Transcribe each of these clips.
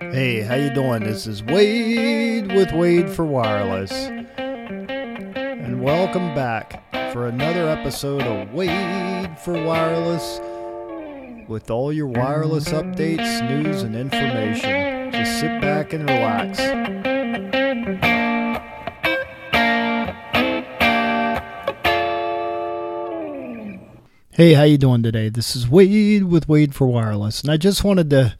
Hey, how you doing? This is Wade with Wade for Wireless. And welcome back for another episode of Wade for Wireless with all your wireless updates, news, and information. Just sit back and relax. Hey, how you doing today? This is Wade with Wade for Wireless, and I just wanted to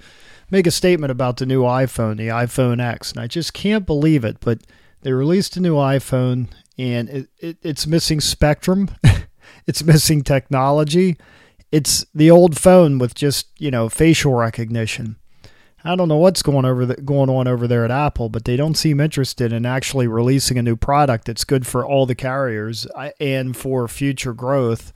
make a statement about the new iPhone, the iPhone X, and I just can't believe it, but they released a new iPhone and it, it, it's missing Spectrum, it's missing technology, it's the old phone with just you know facial recognition. I don't know what's going over the, going on over there at Apple, but they don't seem interested in actually releasing a new product that's good for all the carriers and for future growth.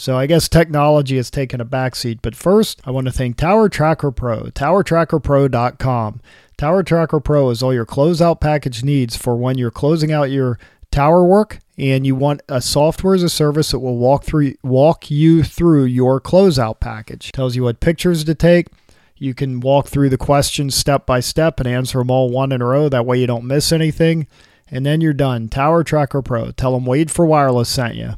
So I guess technology has taken a backseat. But first, I want to thank Tower Tracker Pro, towertrackerpro.com. Tower Tracker Pro is all your closeout package needs for when you're closing out your tower work and you want a software as a service that will walk through walk you through your closeout package. Tells you what pictures to take. You can walk through the questions step by step and answer them all one in a row. That way you don't miss anything. And then you're done. Tower Tracker Pro. Tell them Wade for Wireless sent you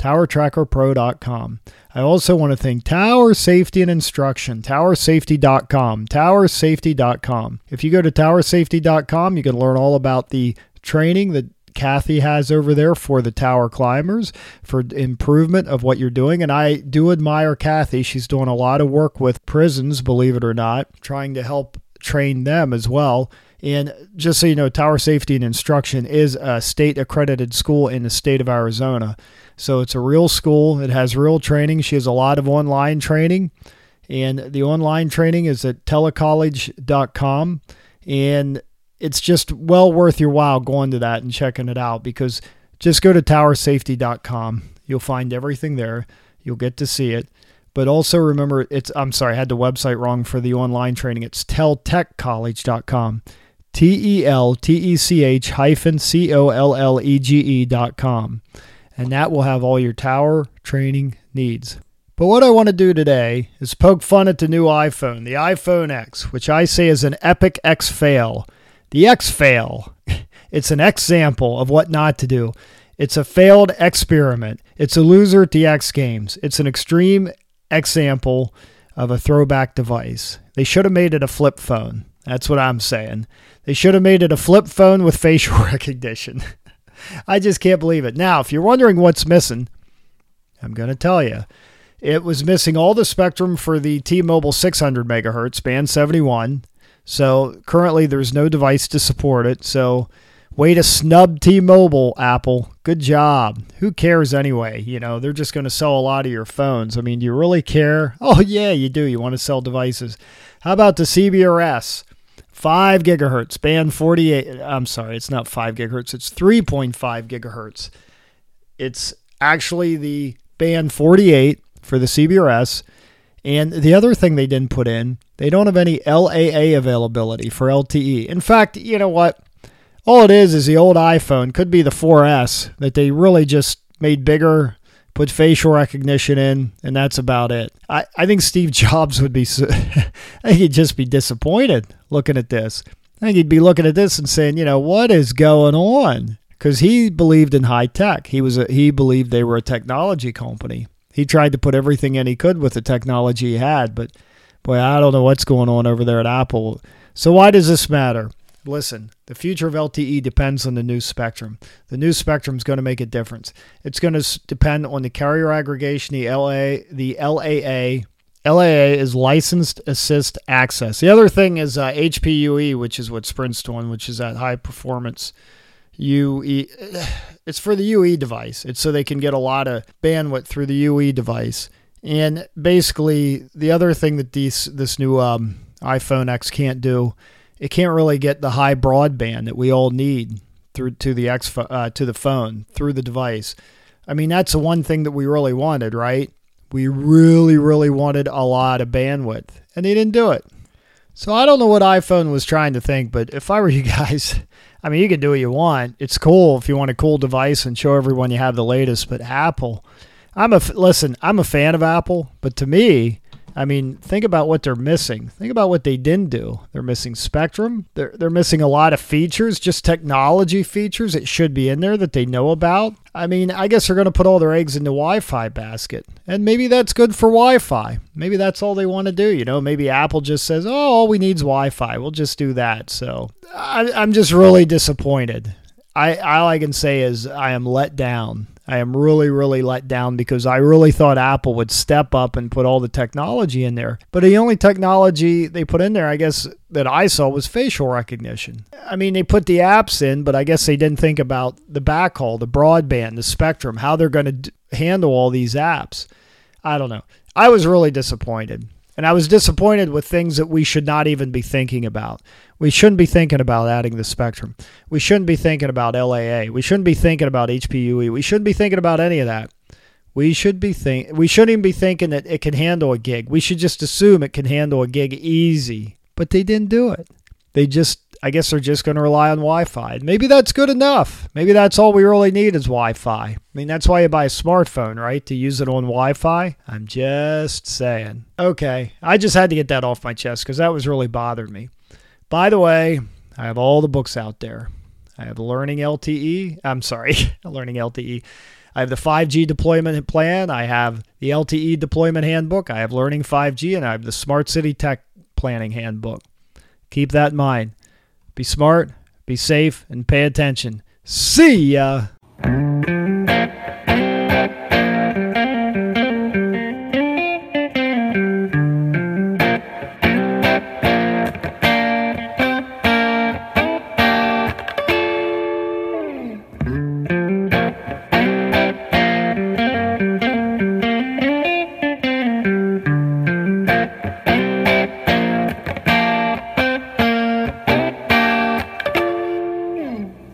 towertrackerpro.com. I also want to thank Tower Safety and Instruction, towersafety.com, towersafety.com. If you go to towersafety.com, you can learn all about the training that Kathy has over there for the tower climbers for improvement of what you're doing. And I do admire Kathy. She's doing a lot of work with prisons, believe it or not, trying to help train them as well. And just so you know, Tower Safety and Instruction is a state accredited school in the state of Arizona. So it's a real school. It has real training. She has a lot of online training. And the online training is at telecollege.com. And it's just well worth your while going to that and checking it out because just go to towersafety.com. You'll find everything there. You'll get to see it. But also remember, it's I'm sorry, I had the website wrong for the online training. It's teltechcollege.com. T E L T E C H hyphen C O L L E G E dot com and that will have all your tower training needs. But what I want to do today is poke fun at the new iPhone, the iPhone X, which I say is an epic X fail. The X fail. It's an example of what not to do. It's a failed experiment. It's a loser at the X Games. It's an extreme example of a throwback device. They should have made it a flip phone. That's what I'm saying. They should have made it a flip phone with facial recognition. I just can't believe it. Now, if you're wondering what's missing, I'm going to tell you. It was missing all the spectrum for the T-Mobile 600 megahertz band 71. So currently there's no device to support it. So way to snub T-Mobile, Apple. Good job. Who cares anyway? You know, they're just going to sell a lot of your phones. I mean, do you really care? Oh yeah, you do. You want to sell devices. How about the CBRS? 5 gigahertz, band 48. I'm sorry, it's not 5 gigahertz, it's 3.5 gigahertz. It's actually the band 48 for the CBRS. And the other thing they didn't put in, they don't have any LAA availability for LTE. In fact, you know what? All it is is the old iPhone, could be the 4S, that they really just made bigger, put facial recognition in, and that's about it. I, I think Steve Jobs would be, I think he'd just be disappointed looking at this. I think he'd be looking at this and saying, you know, what is going on? Because he believed in high tech. He was a, he believed they were a technology company. He tried to put everything in he could with the technology he had, but boy, I don't know what's going on over there at Apple. So why does this matter? Listen, the future of LTE depends on the new spectrum. The new spectrum is going to make a difference. It's going to depend on the carrier aggregation, the LA, the LAA. LAA is licensed assist access. The other thing is uh, HPUE, which is what Sprint's doing, which is that high performance UE. It's for the UE device. It's so they can get a lot of bandwidth through the UE device. And basically, the other thing that these this new um, iPhone X can't do it can't really get the high broadband that we all need through to the X uh, to the phone through the device. I mean, that's the one thing that we really wanted, right? We really, really wanted a lot of bandwidth, and they didn't do it. So I don't know what iPhone was trying to think, but if I were you guys, I mean, you can do what you want. It's cool if you want a cool device and show everyone you have the latest. But Apple, I'm a listen. I'm a fan of Apple, but to me, I mean, think about what they're missing. Think about what they didn't do. They're missing Spectrum. They're, they're missing a lot of features, just technology features that should be in there that they know about. I mean, I guess they're going to put all their eggs in the Wi Fi basket. And maybe that's good for Wi Fi. Maybe that's all they want to do. You know, maybe Apple just says, oh, all we need is Wi Fi. We'll just do that. So I, I'm just really disappointed. I, all I can say is I am let down. I am really, really let down because I really thought Apple would step up and put all the technology in there. But the only technology they put in there, I guess, that I saw was facial recognition. I mean, they put the apps in, but I guess they didn't think about the backhaul, the broadband, the spectrum, how they're going to d- handle all these apps. I don't know. I was really disappointed. And I was disappointed with things that we should not even be thinking about. We shouldn't be thinking about adding the spectrum. We shouldn't be thinking about LAA. We shouldn't be thinking about HPUE. We shouldn't be thinking about any of that. We should be think we shouldn't even be thinking that it can handle a gig. We should just assume it can handle a gig easy. But they didn't do it. They just I guess they're just going to rely on Wi-Fi. Maybe that's good enough. Maybe that's all we really need is Wi-Fi. I mean, that's why you buy a smartphone, right? To use it on Wi-Fi. I'm just saying. Okay, I just had to get that off my chest because that was really bothering me. By the way, I have all the books out there. I have Learning LTE. I'm sorry, Learning LTE. I have the 5G deployment plan. I have the LTE deployment handbook. I have Learning 5G, and I have the Smart City Tech Planning Handbook. Keep that in mind. Be smart, be safe, and pay attention. See ya.